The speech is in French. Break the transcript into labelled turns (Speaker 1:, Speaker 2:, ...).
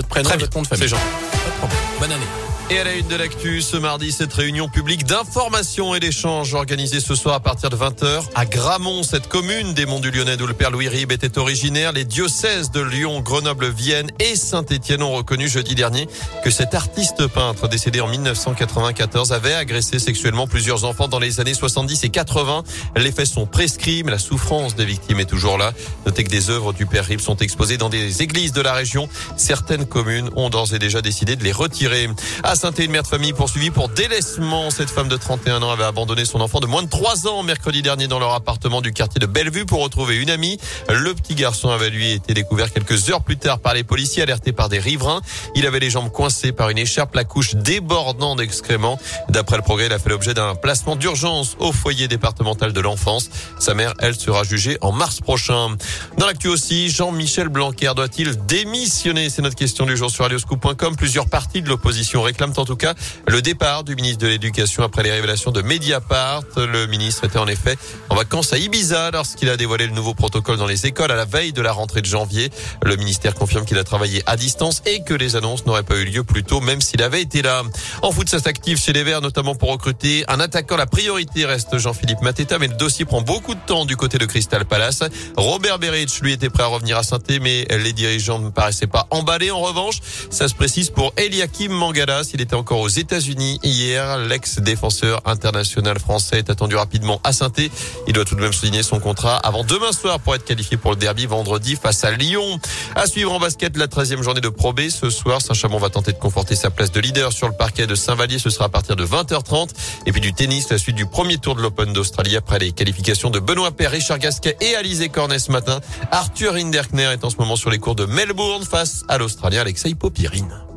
Speaker 1: votre prénom et votre de famille.
Speaker 2: C'est Jean.
Speaker 1: Pas de problème. Bonne année.
Speaker 2: Et à la une de l'actu, ce mardi, cette réunion publique d'information et d'échange organisée ce soir à partir de 20h à Gramont, cette commune des Monts du Lyonnais d'où le père Louis Ribes était originaire. Les diocèses de Lyon, Grenoble, Vienne et Saint-Étienne ont reconnu jeudi dernier que cet artiste peintre décédé en 1994 avait agressé sexuellement plusieurs enfants dans les années 70 et 80. Les faits sont prescrits, mais la souffrance des victimes est toujours là. Notez que des œuvres du père Ribes sont exposées dans des églises de la région. Certaines communes ont d'ores et déjà décidé de les retirer saint une mère de famille poursuivie pour délaissement. Cette femme de 31 ans avait abandonné son enfant de moins de 3 ans mercredi dernier dans leur appartement du quartier de Bellevue pour retrouver une amie. Le petit garçon avait lui été découvert quelques heures plus tard par les policiers alertés par des riverains. Il avait les jambes coincées par une écharpe, la couche débordant d'excréments. D'après le progrès, il a fait l'objet d'un placement d'urgence au foyer départemental de l'enfance. Sa mère, elle, sera jugée en mars prochain. Dans l'actu aussi, Jean-Michel Blanquer doit-il démissionner? C'est notre question du jour sur radioscoop.com. Plusieurs parties de l'opposition réclament en tout cas le départ du ministre de l'Éducation après les révélations de Mediapart. Le ministre était en effet en vacances à Ibiza lorsqu'il a dévoilé le nouveau protocole dans les écoles à la veille de la rentrée de janvier. Le ministère confirme qu'il a travaillé à distance et que les annonces n'auraient pas eu lieu plus tôt, même s'il avait été là. En foot, ça s'active chez les Verts, notamment pour recruter un attaquant. La priorité reste Jean-Philippe Mateta, mais le dossier prend beaucoup de temps du côté de Crystal Palace. Robert Beric, lui, était prêt à revenir à saint mais les dirigeants ne paraissaient pas emballés. En revanche, ça se précise pour Eliakim Mangala. Il était encore aux États-Unis hier. L'ex-défenseur international français est attendu rapidement à saint Il doit tout de même signer son contrat avant demain soir pour être qualifié pour le derby vendredi face à Lyon. À suivre en basket la 13e journée de Pro B. Ce soir, Saint-Chamond va tenter de conforter sa place de leader sur le parquet de Saint-Vallier. Ce sera à partir de 20h30. Et puis du tennis, la suite du premier tour de l'Open d'Australie après les qualifications de Benoît Paire, Richard Gasquet et Alizé Cornet ce matin. Arthur Hinderkner est en ce moment sur les cours de Melbourne face à l'Australien Alexei Popirine.